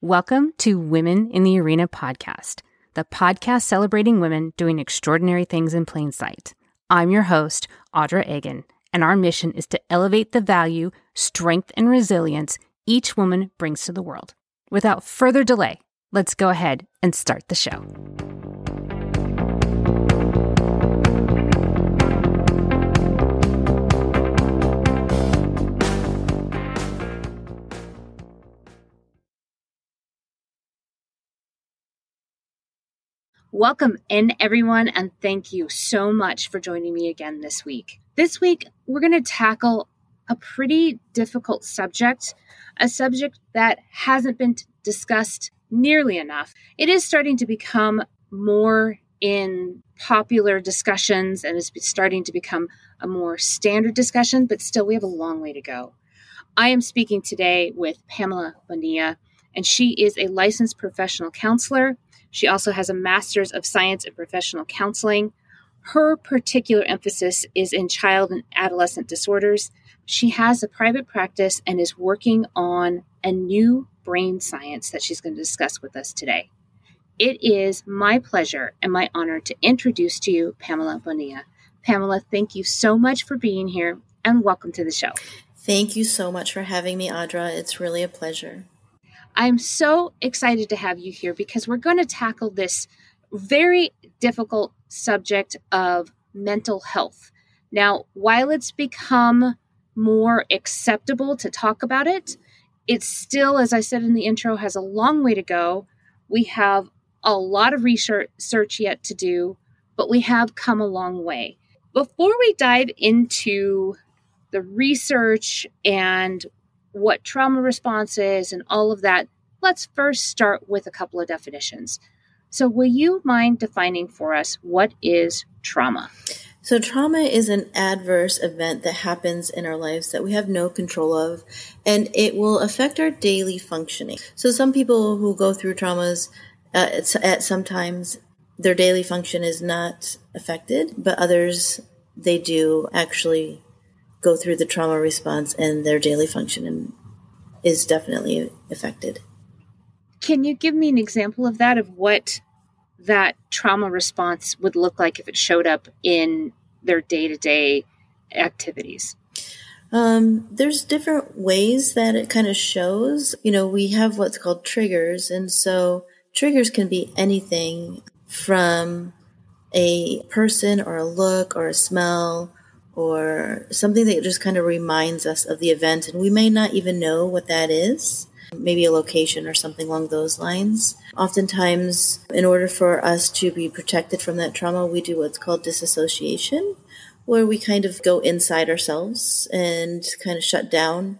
Welcome to Women in the Arena podcast, the podcast celebrating women doing extraordinary things in plain sight. I'm your host, Audra Egan, and our mission is to elevate the value, strength, and resilience each woman brings to the world. Without further delay, let's go ahead and start the show. Welcome in, everyone, and thank you so much for joining me again this week. This week, we're going to tackle a pretty difficult subject, a subject that hasn't been discussed nearly enough. It is starting to become more in popular discussions and is starting to become a more standard discussion, but still, we have a long way to go. I am speaking today with Pamela Bonilla, and she is a licensed professional counselor she also has a master's of science in professional counseling. Her particular emphasis is in child and adolescent disorders. She has a private practice and is working on a new brain science that she's going to discuss with us today. It is my pleasure and my honor to introduce to you Pamela Bonilla. Pamela, thank you so much for being here and welcome to the show. Thank you so much for having me, Audra. It's really a pleasure. I'm so excited to have you here because we're going to tackle this very difficult subject of mental health. Now, while it's become more acceptable to talk about it, it still, as I said in the intro, has a long way to go. We have a lot of research yet to do, but we have come a long way. Before we dive into the research and what trauma response is and all of that, let's first start with a couple of definitions. So, will you mind defining for us what is trauma? So, trauma is an adverse event that happens in our lives that we have no control of, and it will affect our daily functioning. So, some people who go through traumas uh, at, at sometimes their daily function is not affected, but others they do actually go through the trauma response and their daily function is definitely affected. Can you give me an example of that, of what that trauma response would look like if it showed up in their day to day activities? Um, there's different ways that it kind of shows. You know, we have what's called triggers. And so triggers can be anything from a person or a look or a smell or something that just kind of reminds us of the event. And we may not even know what that is maybe a location or something along those lines. Oftentimes, in order for us to be protected from that trauma, we do what's called disassociation, where we kind of go inside ourselves and kind of shut down.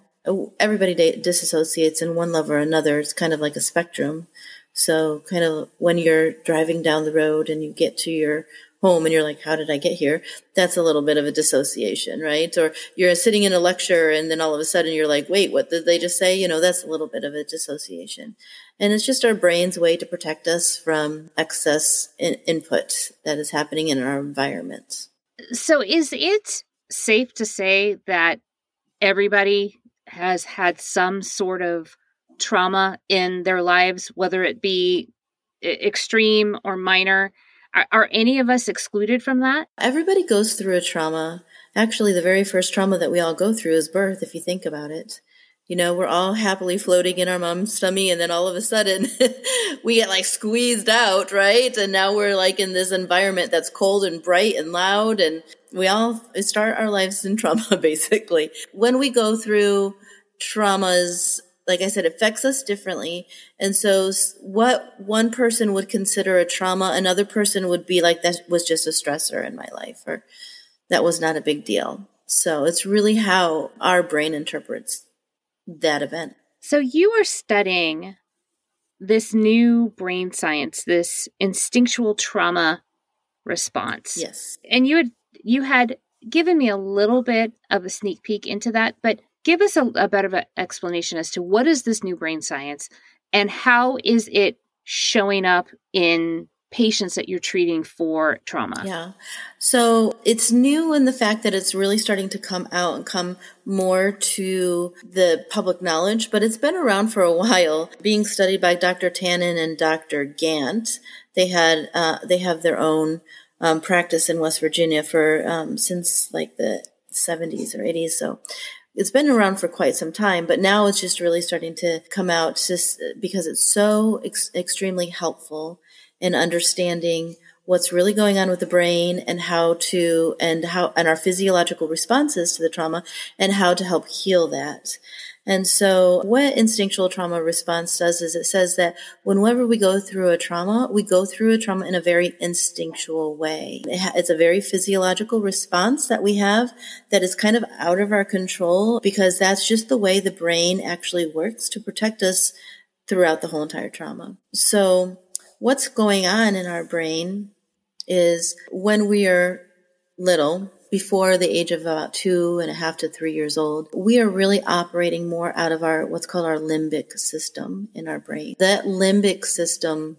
Everybody disassociates in one level or another. It's kind of like a spectrum. So, kind of when you're driving down the road and you get to your home and you're like, how did I get here? That's a little bit of a dissociation, right? Or you're sitting in a lecture and then all of a sudden you're like, wait, what did they just say? You know, that's a little bit of a dissociation. And it's just our brain's way to protect us from excess in- input that is happening in our environment. So is it safe to say that everybody has had some sort of trauma in their lives, whether it be extreme or minor? Are, are any of us excluded from that? Everybody goes through a trauma. Actually, the very first trauma that we all go through is birth, if you think about it. You know, we're all happily floating in our mom's tummy, and then all of a sudden we get like squeezed out, right? And now we're like in this environment that's cold and bright and loud, and we all start our lives in trauma, basically. When we go through traumas like I said, affects us differently. And so what one person would consider a trauma, another person would be like, that was just a stressor in my life, or that was not a big deal. So it's really how our brain interprets that event. So you are studying this new brain science, this instinctual trauma response. Yes. And you had you had given me a little bit of a sneak peek into that, but give us a, a explanation as to what is this new brain science and how is it showing up in patients that you're treating for trauma? Yeah. So it's new in the fact that it's really starting to come out and come more to the public knowledge, but it's been around for a while, being studied by Dr. Tinnin and Dr. Gantt. They had, uh, they have their own um, practice in West Virginia for um, since like the 70s or 80s. So it's been around for quite some time, but now it's just really starting to come out just because it's so ex- extremely helpful in understanding what's really going on with the brain and how to and how and our physiological responses to the trauma and how to help heal that. And so what instinctual trauma response does is it says that whenever we go through a trauma, we go through a trauma in a very instinctual way. It's a very physiological response that we have that is kind of out of our control because that's just the way the brain actually works to protect us throughout the whole entire trauma. So what's going on in our brain is when we are little, before the age of about two and a half to three years old, we are really operating more out of our what's called our limbic system in our brain. That limbic system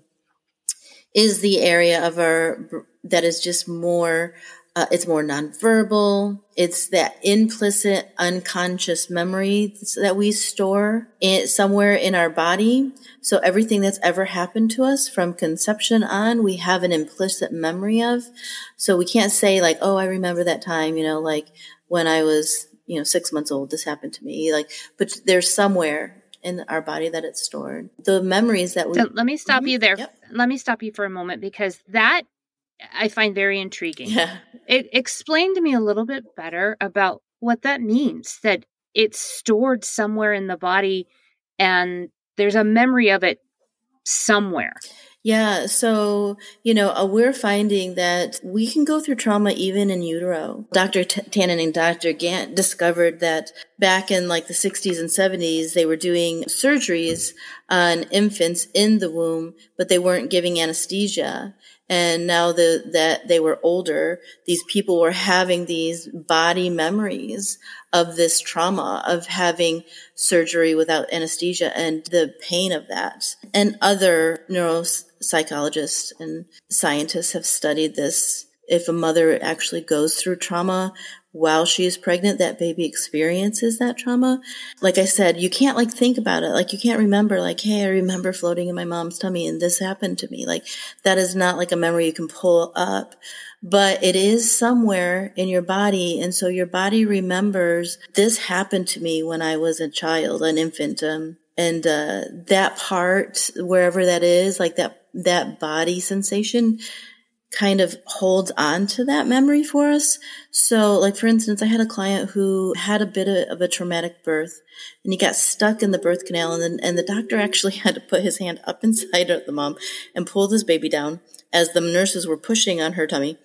is the area of our that is just more uh, it's more nonverbal. It's that implicit unconscious memory that we store in, somewhere in our body. So everything that's ever happened to us from conception on, we have an implicit memory of. So we can't say like, oh, I remember that time, you know, like when I was, you know, six months old, this happened to me. Like, but there's somewhere in our body that it's stored. The memories that we. So let me stop mm-hmm. you there. Yep. Let me stop you for a moment because that I find very intriguing. Yeah. It explained to me a little bit better about what that means that it's stored somewhere in the body and there's a memory of it somewhere. Yeah, so, you know, uh, we're finding that we can go through trauma even in utero. Dr. T- Tinnin and Dr. Gantt discovered that back in like the 60s and 70s, they were doing surgeries on infants in the womb, but they weren't giving anesthesia. And now the, that they were older, these people were having these body memories of this trauma of having surgery without anesthesia and the pain of that. And other neuropsychologists and scientists have studied this. If a mother actually goes through trauma while she is pregnant, that baby experiences that trauma. Like I said, you can't like think about it. Like you can't remember like, Hey, I remember floating in my mom's tummy and this happened to me. Like that is not like a memory you can pull up, but it is somewhere in your body. And so your body remembers this happened to me when I was a child, an infant. Um, and, uh, that part, wherever that is, like that, that body sensation kind of holds on to that memory for us. So, like for instance, I had a client who had a bit of a traumatic birth and he got stuck in the birth canal and then, and the doctor actually had to put his hand up inside of the mom and pulled his baby down as the nurses were pushing on her tummy.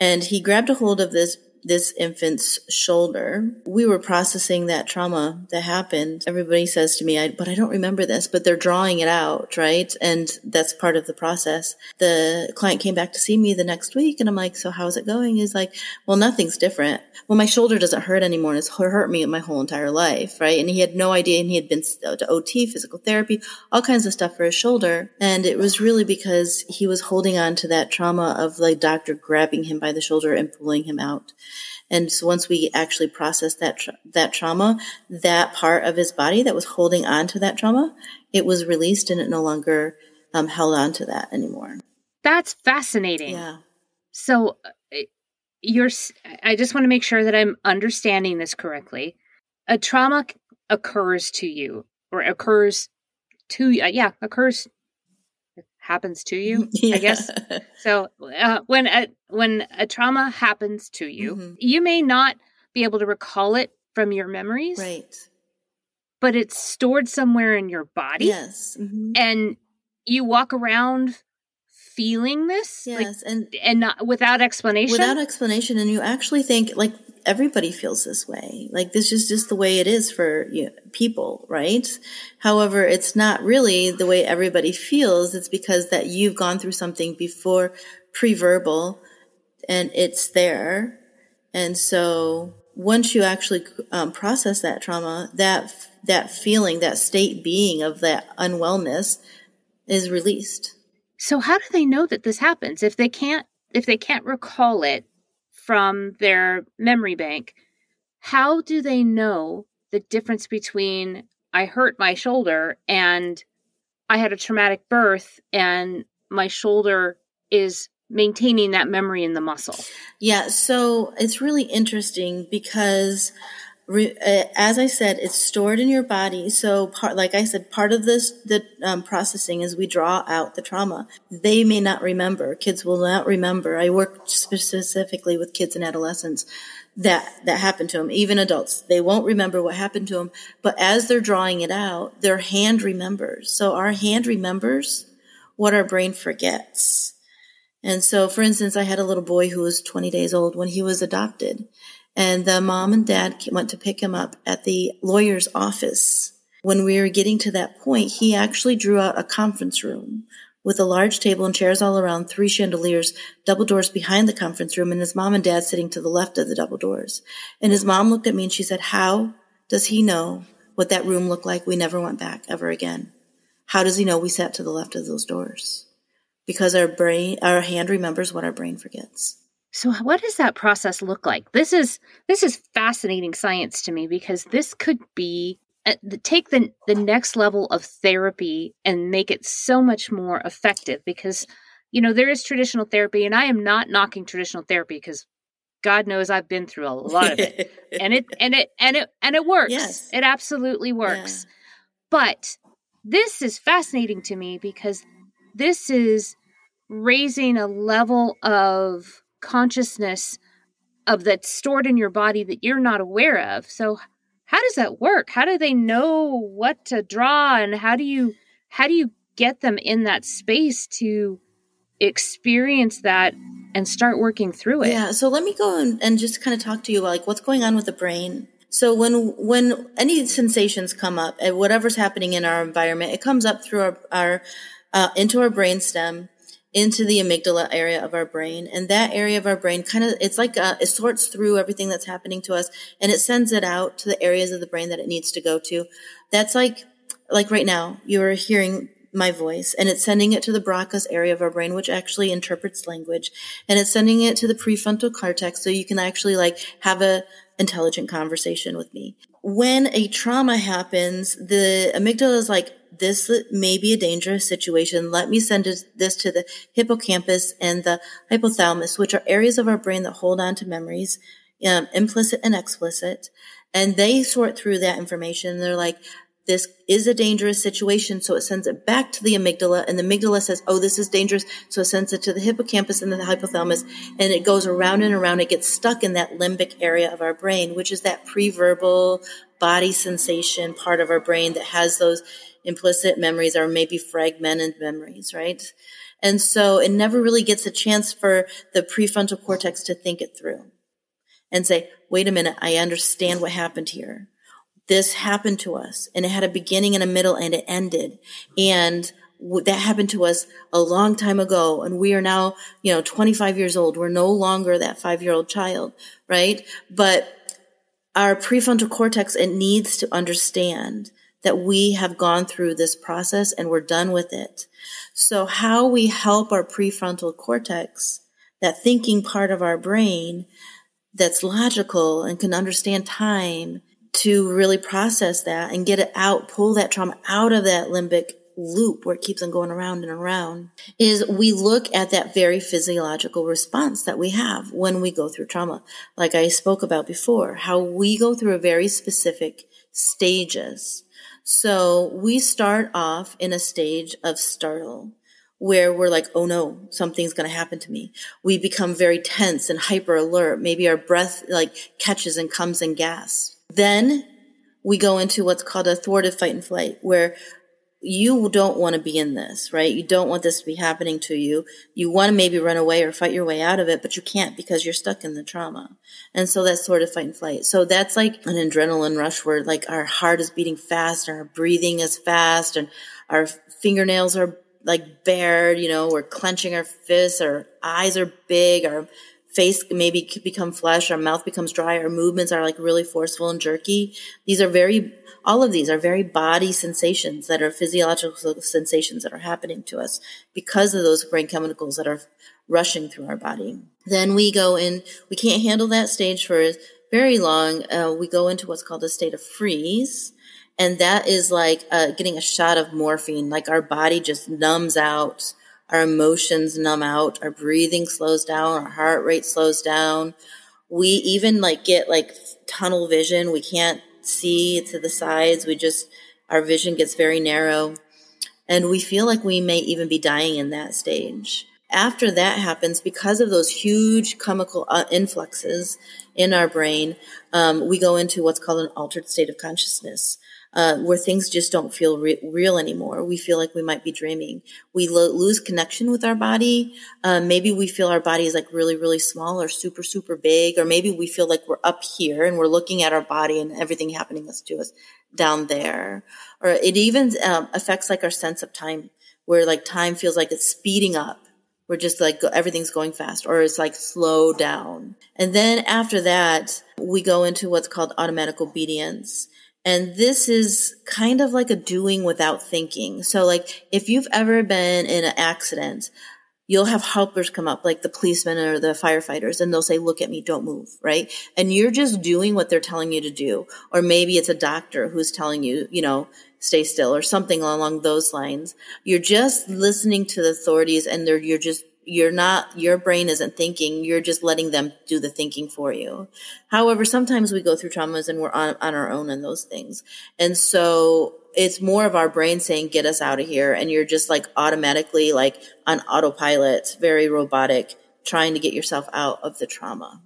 And he grabbed a hold of this this infant's shoulder. We were processing that trauma that happened. Everybody says to me, I, but I don't remember this, but they're drawing it out, right? And that's part of the process. The client came back to see me the next week and I'm like, so how's it going? He's like, well, nothing's different. Well, my shoulder doesn't hurt anymore. And it's hurt me my whole entire life, right? And he had no idea. And he had been uh, to OT, physical therapy, all kinds of stuff for his shoulder. And it was really because he was holding on to that trauma of like doctor grabbing him by the shoulder and pulling him out. And so once we actually processed that tra- that trauma, that part of his body that was holding on to that trauma, it was released and it no longer um, held on to that anymore. That's fascinating. Yeah. So uh, you're I just want to make sure that I'm understanding this correctly. A trauma occurs to you or occurs to uh, yeah, occurs happens to you yeah. i guess so uh, when a when a trauma happens to you mm-hmm. you may not be able to recall it from your memories right but it's stored somewhere in your body yes mm-hmm. and you walk around feeling this yes like, and and not without explanation without explanation and you actually think like everybody feels this way. Like this is just the way it is for you know, people, right? However, it's not really the way everybody feels. It's because that you've gone through something before pre-verbal and it's there. And so once you actually um, process that trauma, that, that feeling, that state being of that unwellness is released. So how do they know that this happens if they can't if they can't recall it from their memory bank? How do they know the difference between I hurt my shoulder and I had a traumatic birth and my shoulder is maintaining that memory in the muscle? Yeah, so it's really interesting because re, uh, as I said, it's stored in your body. So part, like I said, part of this, the um, processing is we draw out the trauma. They may not remember. Kids will not remember. I work specifically with kids and adolescents that that happened to them even adults they won't remember what happened to them but as they're drawing it out their hand remembers so our hand remembers what our brain forgets and so for instance i had a little boy who was 20 days old when he was adopted and the mom and dad went to pick him up at the lawyer's office when we were getting to that point he actually drew out a conference room with a large table and chairs all around, three chandeliers, double doors behind the conference room, and his mom and dad sitting to the left of the double doors. And his mom looked at me and she said, How does he know what that room looked like? We never went back ever again. How does he know we sat to the left of those doors? Because our brain, our hand remembers what our brain forgets. So what does that process look like? This is this is fascinating science to me because this could be uh, take the the next level of therapy and make it so much more effective because you know there is traditional therapy and I am not knocking traditional therapy because God knows I've been through a lot of it and it and it and it and it works yes. it absolutely works yeah. but this is fascinating to me because this is raising a level of consciousness of that's stored in your body that you're not aware of so how does that work? How do they know what to draw and how do you how do you get them in that space to experience that and start working through it? Yeah, so let me go and, just kind of talk to you about like what's going on with the brain. So when when any sensations come up, and whatever's happening in our environment, it comes up through our, our uh, into our brain stem into the amygdala area of our brain. And that area of our brain kind of, it's like, uh, it sorts through everything that's happening to us and it sends it out to the areas of the brain that it needs to go to. That's like, like right now, you're hearing my voice and it's sending it to the Broca's area of our brain, which actually interprets language and it's sending it to the prefrontal cortex. So you can actually like have a intelligent conversation with me. When a trauma happens, the amygdala is like, this may be a dangerous situation. Let me send this to the hippocampus and the hypothalamus, which are areas of our brain that hold on to memories, um, implicit and explicit. And they sort through that information. They're like, this is a dangerous situation. So it sends it back to the amygdala and the amygdala says, Oh, this is dangerous. So it sends it to the hippocampus and the hypothalamus and it goes around and around. It gets stuck in that limbic area of our brain, which is that pre-verbal body sensation part of our brain that has those implicit memories or maybe fragmented memories, right? And so it never really gets a chance for the prefrontal cortex to think it through and say, wait a minute, I understand what happened here. This happened to us and it had a beginning and a middle and it ended. And that happened to us a long time ago. And we are now, you know, 25 years old. We're no longer that five year old child, right? But our prefrontal cortex, it needs to understand that we have gone through this process and we're done with it. So how we help our prefrontal cortex, that thinking part of our brain that's logical and can understand time to really process that and get it out, pull that trauma out of that limbic loop where it keeps on going around and around is we look at that very physiological response that we have when we go through trauma. Like I spoke about before, how we go through a very specific stages so we start off in a stage of startle where we're like, oh no, something's going to happen to me. We become very tense and hyper alert. Maybe our breath like catches and comes and gasps. Then we go into what's called a thwarted fight and flight where you don't want to be in this, right? You don't want this to be happening to you. You want to maybe run away or fight your way out of it, but you can't because you're stuck in the trauma. And so that's sort of fight and flight. So that's like an adrenaline rush where like our heart is beating fast and our breathing is fast and our fingernails are like bared, you know, we're clenching our fists, our eyes are big, our face maybe become flesh, our mouth becomes dry, our movements are like really forceful and jerky. These are very, all of these are very body sensations that are physiological sensations that are happening to us because of those brain chemicals that are rushing through our body. Then we go in, we can't handle that stage for very long. Uh, we go into what's called a state of freeze. And that is like uh, getting a shot of morphine, like our body just numbs out our emotions numb out, our breathing slows down, our heart rate slows down. We even like get like tunnel vision. We can't see to the sides. We just, our vision gets very narrow. And we feel like we may even be dying in that stage. After that happens, because of those huge chemical uh, influxes in our brain, um, we go into what's called an altered state of consciousness uh, where things just don't feel re- real anymore. We feel like we might be dreaming. We lo- lose connection with our body. Uh, maybe we feel our body is like really, really small or super, super big, or maybe we feel like we're up here and we're looking at our body and everything happening to us down there. Or it even um, affects like our sense of time, where like time feels like it's speeding up. We're just like everything's going fast, or it's like slow down. And then after that, we go into what's called automatic obedience and this is kind of like a doing without thinking. So like if you've ever been in an accident, you'll have helpers come up like the policemen or the firefighters and they'll say, look at me, don't move, right? And you're just doing what they're telling you to do. Or maybe it's a doctor who's telling you, you know, stay still or something along those lines. You're just listening to the authorities and they're, you're just you're not your brain isn't thinking you're just letting them do the thinking for you. However sometimes we go through traumas and we're on, on our own in those things. And so it's more of our brain saying get us out of here. And you're just like automatically like on autopilot very robotic trying to get yourself out of the trauma.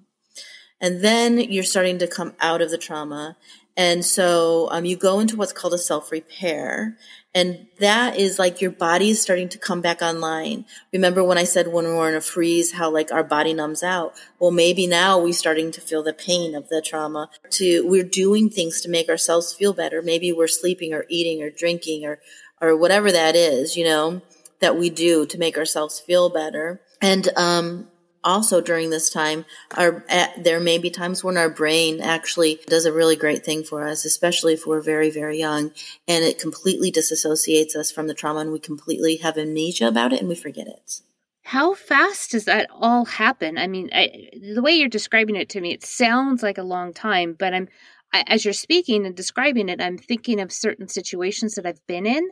And then you're starting to come out of the trauma and so um, you go into what's called a self repair. And that is like your body is starting to come back online. Remember when I said when we're in a freeze, how like our body numbs out? Well, maybe now we're starting to feel the pain of the trauma. To we're doing things to make ourselves feel better. Maybe we're sleeping or eating or drinking or or whatever that is, you know, that we do to make ourselves feel better. And um, also during this time, our eh, there may be times when our brain actually does a really great thing for us, especially if we're very very young, and it completely disassociates us from the trauma, and we completely have amnesia about it, and we forget it. How fast does that all happen? I mean, I, the way you're describing it to me, it sounds like a long time, but I'm I, as you're speaking and describing it, I'm thinking of certain situations that I've been in,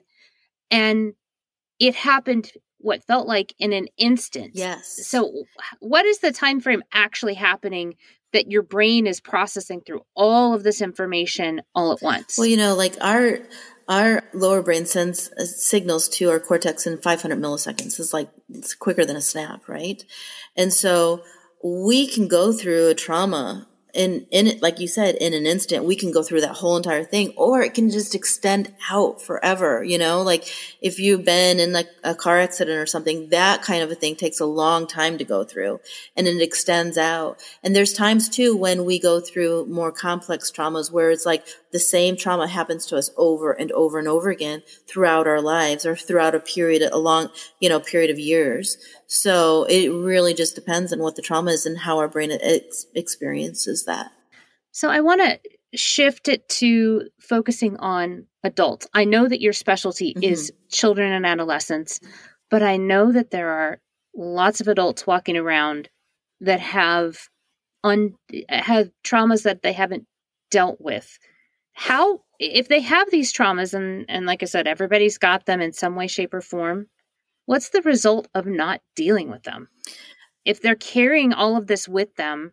and it happened what felt like in an instant. Yes. So what is the time frame actually happening that your brain is processing through all of this information all at once? Well, you know, like our our lower brain sends uh, signals to our cortex in 500 milliseconds. It's like it's quicker than a snap, right? And so we can go through a trauma in in it like you said in an instant we can go through that whole entire thing or it can just extend out forever you know? Like if you've been in like a car accident or something that kind of a thing takes a long time to go through and it extends out. And there's times too when we go through more complex traumas where it's like the same trauma happens to us over and over and over again throughout our lives or throughout a period a long you know period of years so it really just depends on what the trauma is and how our brain ex- experiences that. So I want to shift it to focusing on adults. I know that your specialty mm-hmm. is children and adolescents, but I know that there are lots of adults walking around that have un- have traumas that they haven't dealt with. How if they have these traumas and and like I said everybody's got them in some way shape or form, what's the result of not dealing with them? If they're carrying all of this with them,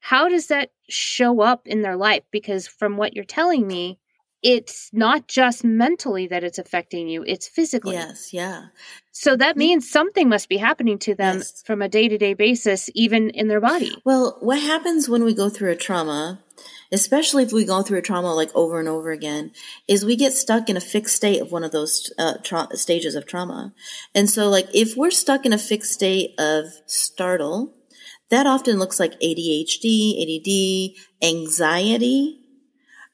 how does that show up in their life? Because from what you're telling me, it's not just mentally that it's affecting you, it's physically. Yes, yeah. So that means something must be happening to them yes. from a day to day basis, even in their body. Well, what happens when we go through a trauma especially if we go through a trauma like over and over again, is we get stuck in a fixed state of one of those uh, tra- stages of trauma. And so, like, if we're stuck in a fixed state of startle, that often looks like ADHD, ADD, anxiety.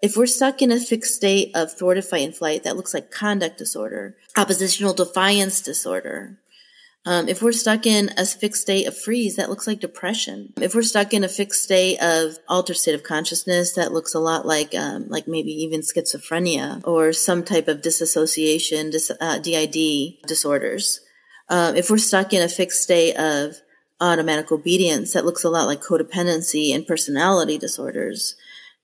If we're stuck in a fixed state of thwarted fight and flight, that looks like conduct disorder, oppositional defiance disorder, Um, if we're stuck in a fixed state of freeze, that looks like depression. If we're stuck in a fixed state of altered state of consciousness, that looks a lot like, um, like maybe even schizophrenia or some type of disassociation, dis, uh, DID disorders. Uh, if we're stuck in a fixed state of automatic obedience, that looks a lot like codependency and personality disorders.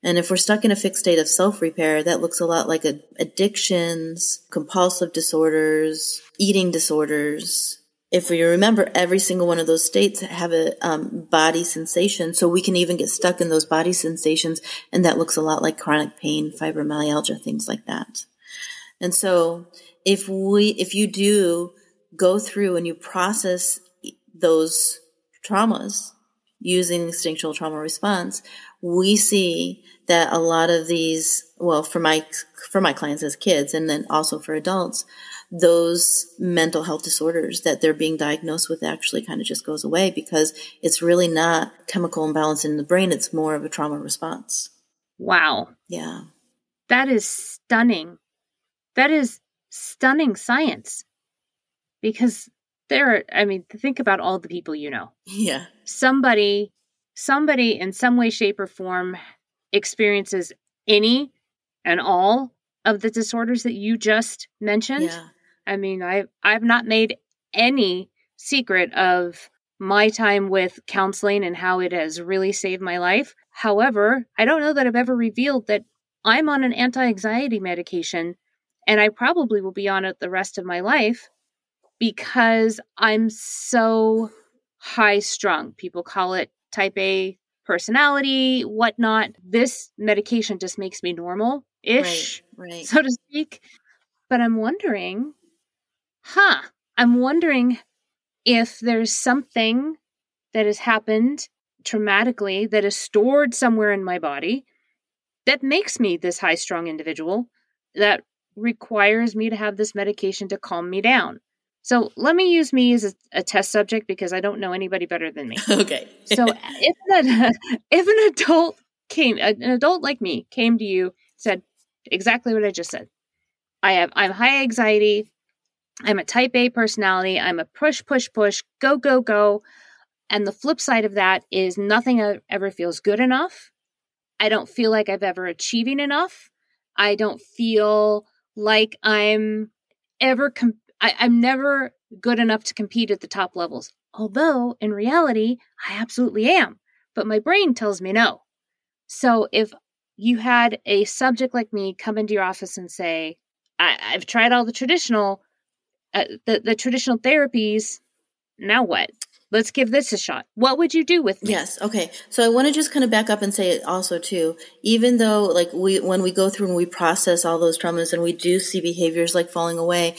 And if we're stuck in a fixed state of self repair, that looks a lot like addictions, compulsive disorders, eating disorders, if we remember, every single one of those states have a um, body sensation. So we can even get stuck in those body sensations. And that looks a lot like chronic pain, fibromyalgia, things like that. And so if we, if you do go through and you process those traumas using instinctual trauma response, we see that a lot of these, well, for my, for my clients as kids and then also for adults, those mental health disorders that they're being diagnosed with actually kind of just goes away because it's really not chemical imbalance in the brain. It's more of a trauma response. Wow. Yeah. That is stunning. That is stunning science because there are, I mean, think about all the people you know. Yeah. Somebody, somebody in some way, shape, or form experiences any and all of the disorders that you just mentioned. Yeah. I mean, I I've not made any secret of my time with counseling and how it has really saved my life. However, I don't know that I've ever revealed that I'm on an anti-anxiety medication and I probably will be on it the rest of my life because I'm so high strung. People call it type A personality, whatnot. This medication just makes me normal ish, right, right. so to speak. But I'm wondering huh, I'm wondering if there's something that has happened traumatically that is stored somewhere in my body that makes me this high strung individual that requires me to have this medication to calm me down. So let me use me as a, a test subject because I don't know anybody better than me. Okay. so if an, if an adult came, an adult like me came to you, said exactly what I just said. I have I'm high anxiety. I'm a type A personality. I'm a push, push, push, go, go, go. And the flip side of that is nothing ever feels good enough. I don't feel like I've ever achieving enough. I don't feel like I'm ever, com- I, I'm never good enough to compete at the top levels. Although in reality, I absolutely am. But my brain tells me no. So if you had a subject like me come into your office and say, I- I've tried all the traditional, uh, the the traditional therapies. Now what? Let's give this a shot. What would you do with me? Yes. Okay. So I want to just kind of back up and say it also too, even though like we, when we go through and we process all those traumas and we do see behaviors like falling away,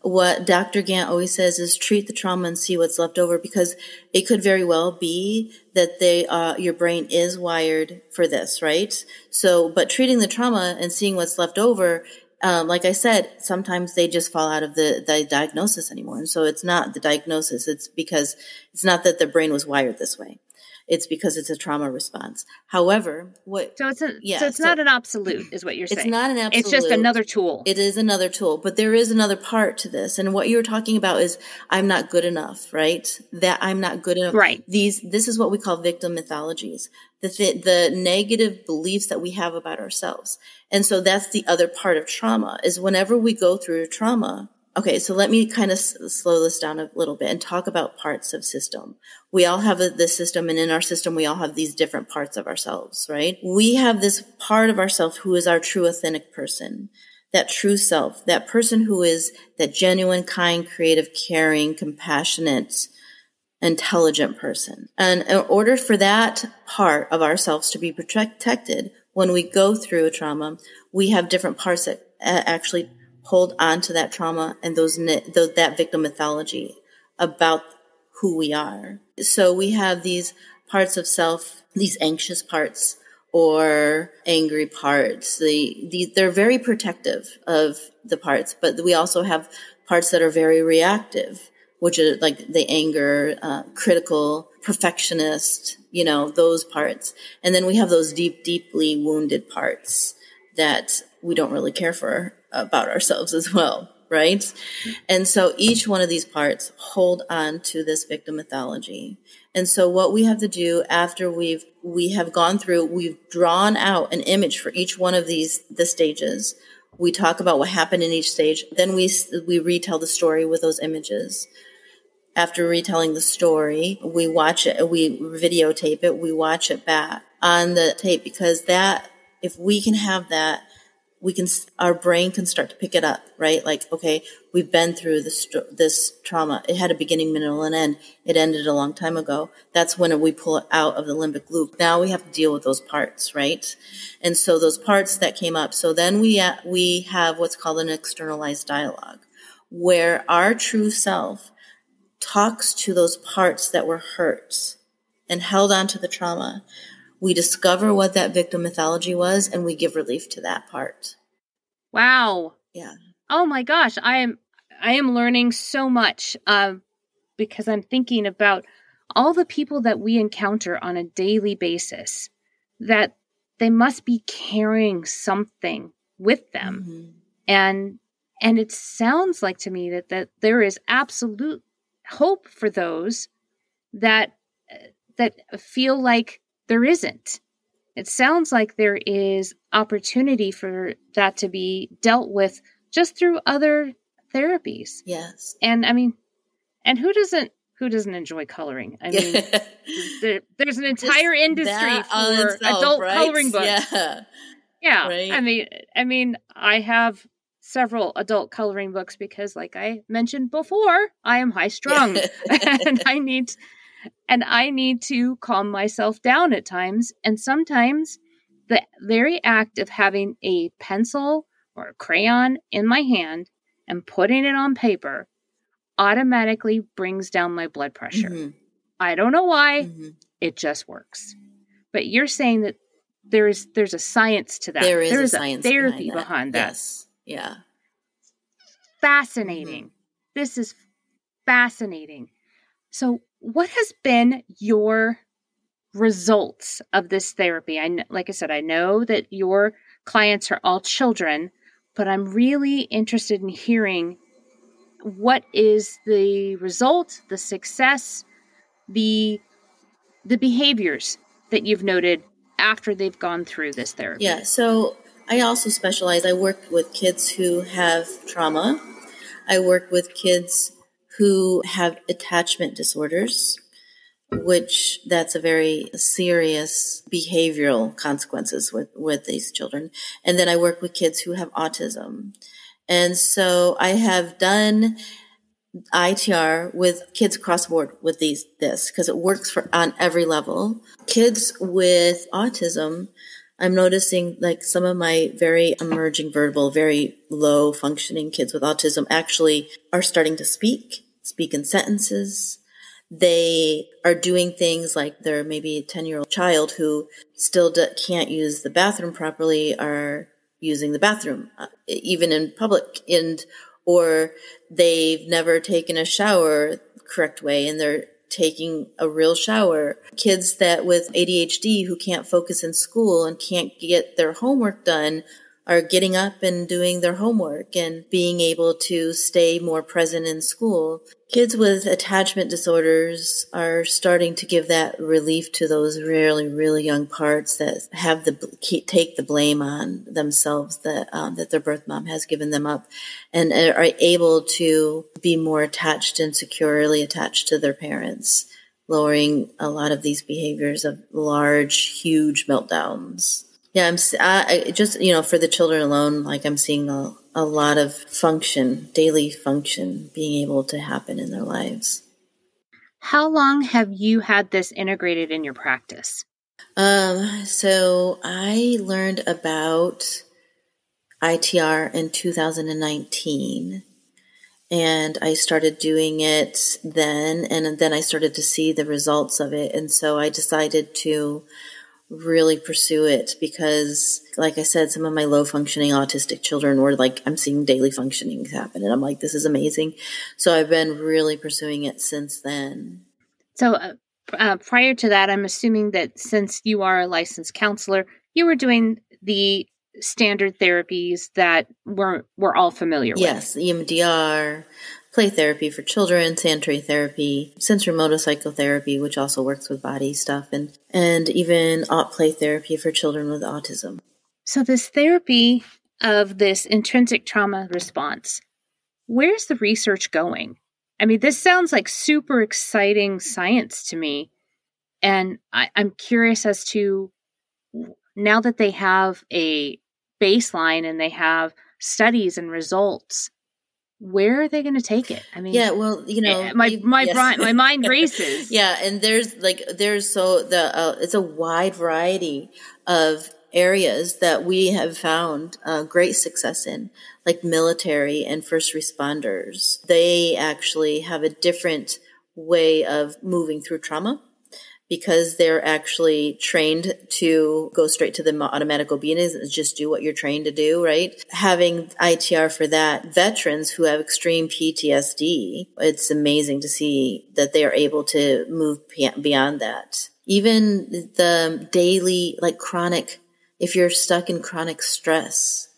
what Dr. Gantt always says is treat the trauma and see what's left over because it could very well be that they, uh, your brain is wired for this, right? So, but treating the trauma and seeing what's left over um, like I said, sometimes they just fall out of the, the diagnosis anymore. And so it's not the diagnosis. It's because it's not that their brain was wired this way. It's because it's a trauma response. However, what? So it's a, yeah, so it's so not an absolute, is what you're saying. It's not an absolute. It's just another tool. It is another tool, but there is another part to this. And what you're talking about is I'm not good enough, right? That I'm not good enough. Right. These, this is what we call victim mythologies. The, th- the negative beliefs that we have about ourselves. And so that's the other part of trauma is whenever we go through trauma, Okay, so let me kind of s- slow this down a little bit and talk about parts of system. We all have this system and in our system we all have these different parts of ourselves, right? We have this part of ourselves who is our true authentic person, that true self, that person who is that genuine, kind, creative, caring, compassionate, intelligent person. And in order for that part of ourselves to be protected when we go through a trauma, we have different parts that actually hold on to that trauma and those, those that victim mythology about who we are. So we have these parts of self, these anxious parts or angry parts. They, the, they're very protective of the parts, but we also have parts that are very reactive, which are like the anger, uh, critical, perfectionist, you know, those parts. And then we have those deep, deeply wounded parts that we don't really care for about ourselves as well. right? And so each one of these parts hold on to this victim mythology. And so what we have to do after we've we have gone through, we've drawn out an image for each one of these the stages. We talk about what happened in each stage. Then we we retell the story with those images. After retelling the story, we watch it, we videotape it, we watch it back on the tape because that if we can have that we can our brain can start to pick it up right? Like okay we've been through this this trauma. It had a beginning middle and end. It ended a long time ago. That's when we pull it out of the limbic loop. Now we have to deal with those parts right? And so those parts that came up so then we uh, we have what's called an externalized dialogue where our true self talks to those parts that were hurt and held on to the trauma we discover what that victim mythology was and we give relief to that part. Wow. Yeah. Oh my gosh, I am I am learning so much uh, because I'm thinking about all the people that we encounter on a daily basis that they must be carrying something with them. Mm-hmm. And and it sounds like to me that that there is absolute hope for those that that feel like there isn't. It sounds like there is opportunity for that to be dealt with just through other therapies. Yes. And I mean, and who doesn't who doesn't enjoy coloring? I mean, there, there's an entire Just industry for itself, adult right? coloring books. Yeah. Yeah. Right? I mean, I mean, I have several adult coloring books because like I mentioned before, I am high strung and I need and I need to calm myself down at times. And sometimes the very act of having a pencil or a crayon in my hand and putting it on paper automatically brings down my blood pressure. Mm-hmm. I don't know why, mm-hmm. it just works. But you're saying that there's there's a science to that. There is there's a science a therapy behind that. behind that. Yes. Yeah. Fascinating. Mm-hmm. This is fascinating. So, what has been your results of this therapy? I like I said, I know that your clients are all children, but I'm really interested in hearing what is the result, the success, the the behaviors that you've noted after they've gone through this therapy. Yeah, so I also specialize. I work with kids who have trauma. I work with kids who have attachment disorders, which that's a very serious behavioral consequences with, with these children. And then I work with kids who have autism. And so I have done ITR with kids across the board with these this because it works for on every level. Kids with autism I'm noticing like some of my very emerging verbal, very low functioning kids with autism actually are starting to speak, speak in sentences. They are doing things like they're maybe a 10 year old child who still can't use the bathroom properly are using the bathroom, uh, even in public and, or they've never taken a shower correct way and they're taking a real shower. Kids that with ADHD who can't focus in school and can't get their homework done are getting up and doing their homework and being able to stay more present in school. Kids with attachment disorders are starting to give that relief to those really, really young parts that have the take the blame on themselves that um, that their birth mom has given them up, and are able to be more attached and securely attached to their parents, lowering a lot of these behaviors of large, huge meltdowns. Yeah, I'm I, just you know for the children alone, like I'm seeing a, a lot of function, daily function, being able to happen in their lives. How long have you had this integrated in your practice? Um, so I learned about ITR in 2019 and I started doing it then and then I started to see the results of it and so I decided to really pursue it because like i said some of my low functioning autistic children were like i'm seeing daily functioning happen and i'm like this is amazing so i've been really pursuing it since then so uh, uh, prior to that i'm assuming that since you are a licensed counselor you were doing the standard therapies that we're we're all familiar yes, with. Yes, EMDR, play therapy for children, sensory therapy, sensorimotor psychotherapy, which also works with body stuff, and and even AutPlay therapy for children with autism. So this therapy of this intrinsic trauma response, where's the research going? I mean, this sounds like super exciting science to me. And I, I'm curious as to now that they have a baseline and they have studies and results, where are they going to take it? I mean, yeah, well, you know, eh, my my yes. my mind races. yeah, and there's like there's so the uh, it's a wide variety of areas that we have found uh, great success in, like military and first responders. They actually have a different way of moving through trauma because they're actually trained to go straight to the automatic obedience and just do what you're trained to do, right? Having ITR for that, veterans who have extreme PTSD, it's amazing to see that they are able to move beyond that. Even the daily, like chronic if you're stuck in chronic stress,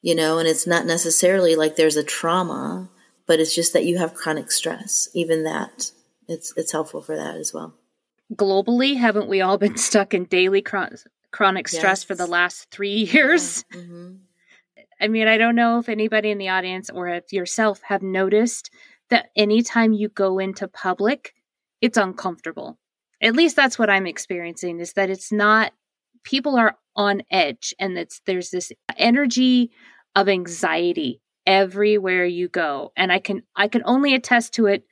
you know, and it's not necessarily like there's a trauma, but it's just that you have chronic stress. Even that, it's it's helpful for that as well. Globally, haven't we all been stuck in daily chron- chronic stress yes. for the last three years? Yeah. Mm-hmm. I mean, I don't know if anybody in the audience or if yourself have noticed that anytime you go into public, it's uncomfortable. At least that's what I'm experiencing is that it's not people are on edge and it's there's this energy of anxiety everywhere you go and i can i can only attest to it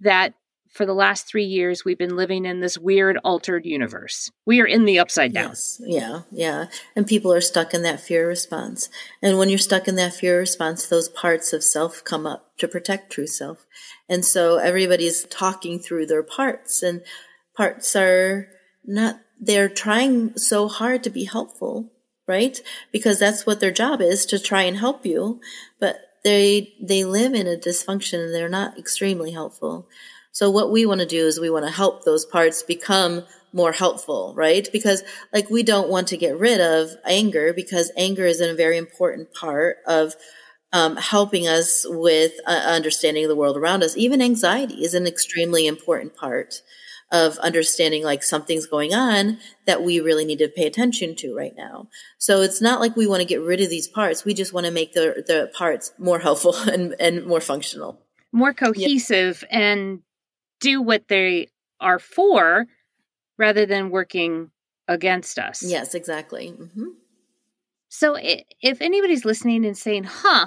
that for the last three years we've been living in this weird altered universe. We are in the upside down. Yes. Yeah. Yeah. And people are stuck in that fear response. And when you're stuck in that fear response those parts of self come up to protect true self. And so everybody's talking through their parts and parts are not they're trying so hard to be helpful, right? Because that's what their job is to try and help you, but they they live in a dysfunction and they're not extremely helpful. So what we want to do is we want to help those parts become more helpful, right? Because like we don't want to get rid of anger because anger is a very important part of um, helping us with uh, understanding the world around us. Even anxiety is an extremely important part of understanding like something's going on that we really need to pay attention to right now. So it's not like we want to get rid of these parts. We just want to make the, the parts more helpful and, and more functional. More cohesive yeah. and do what they are for rather than working against us. Yes, exactly. Mm-hmm. So if anybody's listening and saying, huh,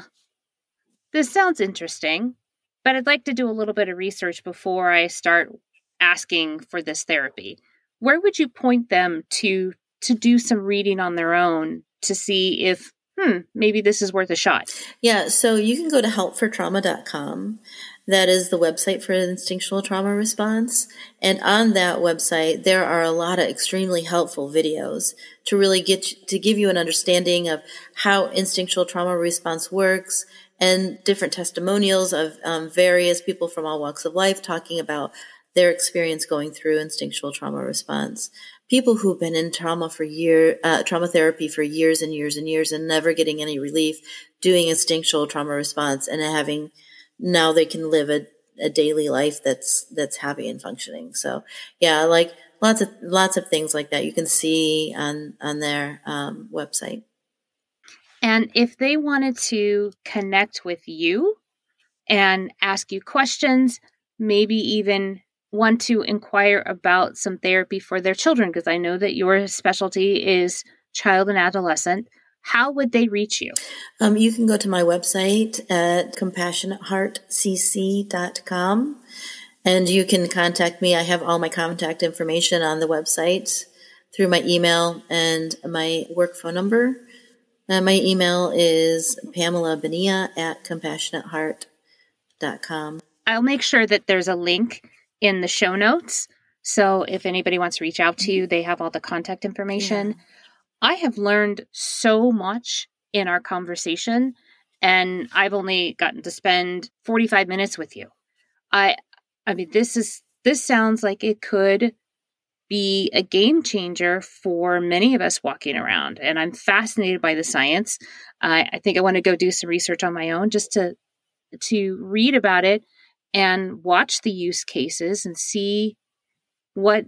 this sounds interesting, but I'd like to do a little bit of research before I start asking for this therapy, where would you point them to to do some reading on their own to see if hmm, maybe this is worth a shot? Yeah, so you can go to helpfortrauma.com. That is the website for instinctual trauma response. And on that website, there are a lot of extremely helpful videos to really get to give you an understanding of how instinctual trauma response works and different testimonials of um, various people from all walks of life talking about their experience going through instinctual trauma response. People who've been in trauma for year, uh, trauma therapy for years and years and years and never getting any relief, doing instinctual trauma response and having, now they can live a, a daily life that's, that's happy and functioning. So yeah, like lots of, lots of things like that you can see on, on their um, website. And if they wanted to connect with you and ask you questions, maybe even want to inquire about some therapy for their children, because I know that your specialty is child and adolescent, how would they reach you? Um, you can go to my website at compassionateheartcc.com and you can contact me. I have all my contact information on the website through my email and my work phone number. Uh, my email is Pamela Bonilla at compassionateheart.com. I'll make sure that there's a link in the show notes. So if anybody wants to reach out to you, they have all the contact information. Yeah. I have learned so much in our conversation, and I've only gotten to spend 45 minutes with you. I I mean this is this sounds like it could be a game changer for many of us walking around. And I'm fascinated by the science. Uh, I think I want to go do some research on my own just to to read about it and watch the use cases and see what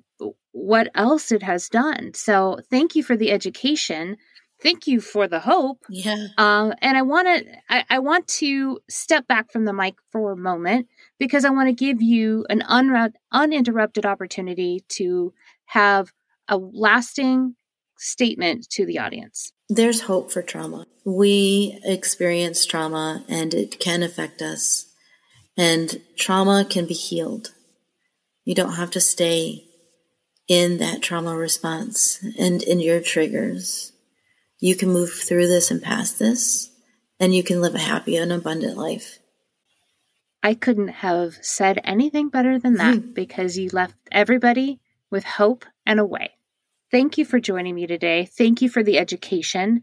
what else it has done. So thank you for the education. Thank you for the hope. Yeah. Um, and I want to I, I, want to step back from the mic for a moment because I want to give you an un- uninterrupted opportunity to have a lasting statement to the audience. There's hope for trauma. We experience trauma and it can affect us. And trauma can be healed. You don't have to stay in that trauma response and in your triggers. You can move through this and past this, and you can live a happy and abundant life. I couldn't have said anything better than that mm-hmm. because you left everybody with hope and a way. Thank you for joining me today. Thank you for the education.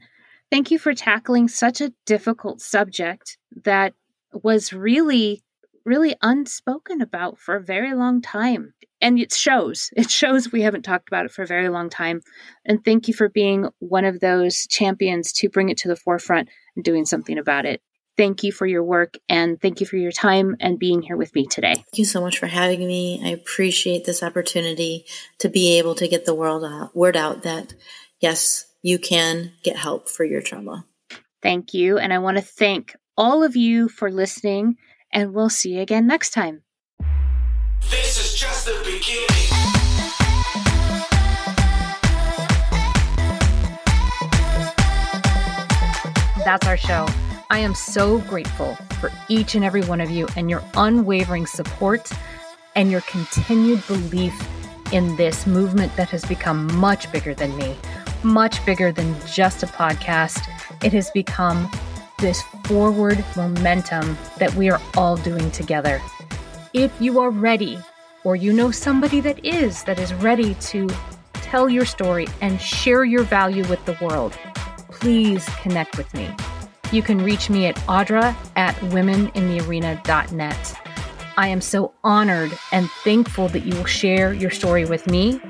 Thank you for tackling such a difficult subject that was really really unspoken about for a very long time. And it shows. It shows we haven't talked about it for a very long time. And thank you for being one of those champions to bring it to the forefront and doing something about it. Thank you for your work and thank you for your time and being here with me today. Thank you so much for having me. I appreciate this opportunity to be able to get the world out, word out that yes, you can get help for your trauma. Thank you. And I want to thank all of you for listening and we'll see you again next time. This is just the beginning. That's our show. I am so grateful for each and every one of you and your unwavering support and your continued belief in this movement that has become much bigger than me, much bigger than just a podcast. It has become this forward momentum that we are all doing together. If you are ready, or you know somebody that is, that is ready to tell your story and share your value with the world, please connect with me. You can reach me at audra at womeninthearena.net. I am so honored and thankful that you will share your story with me,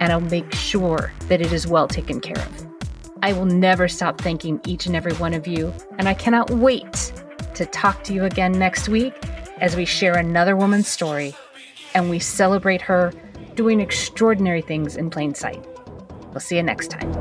and I'll make sure that it is well taken care of. I will never stop thanking each and every one of you, and I cannot wait to talk to you again next week as we share another woman's story and we celebrate her doing extraordinary things in plain sight. We'll see you next time.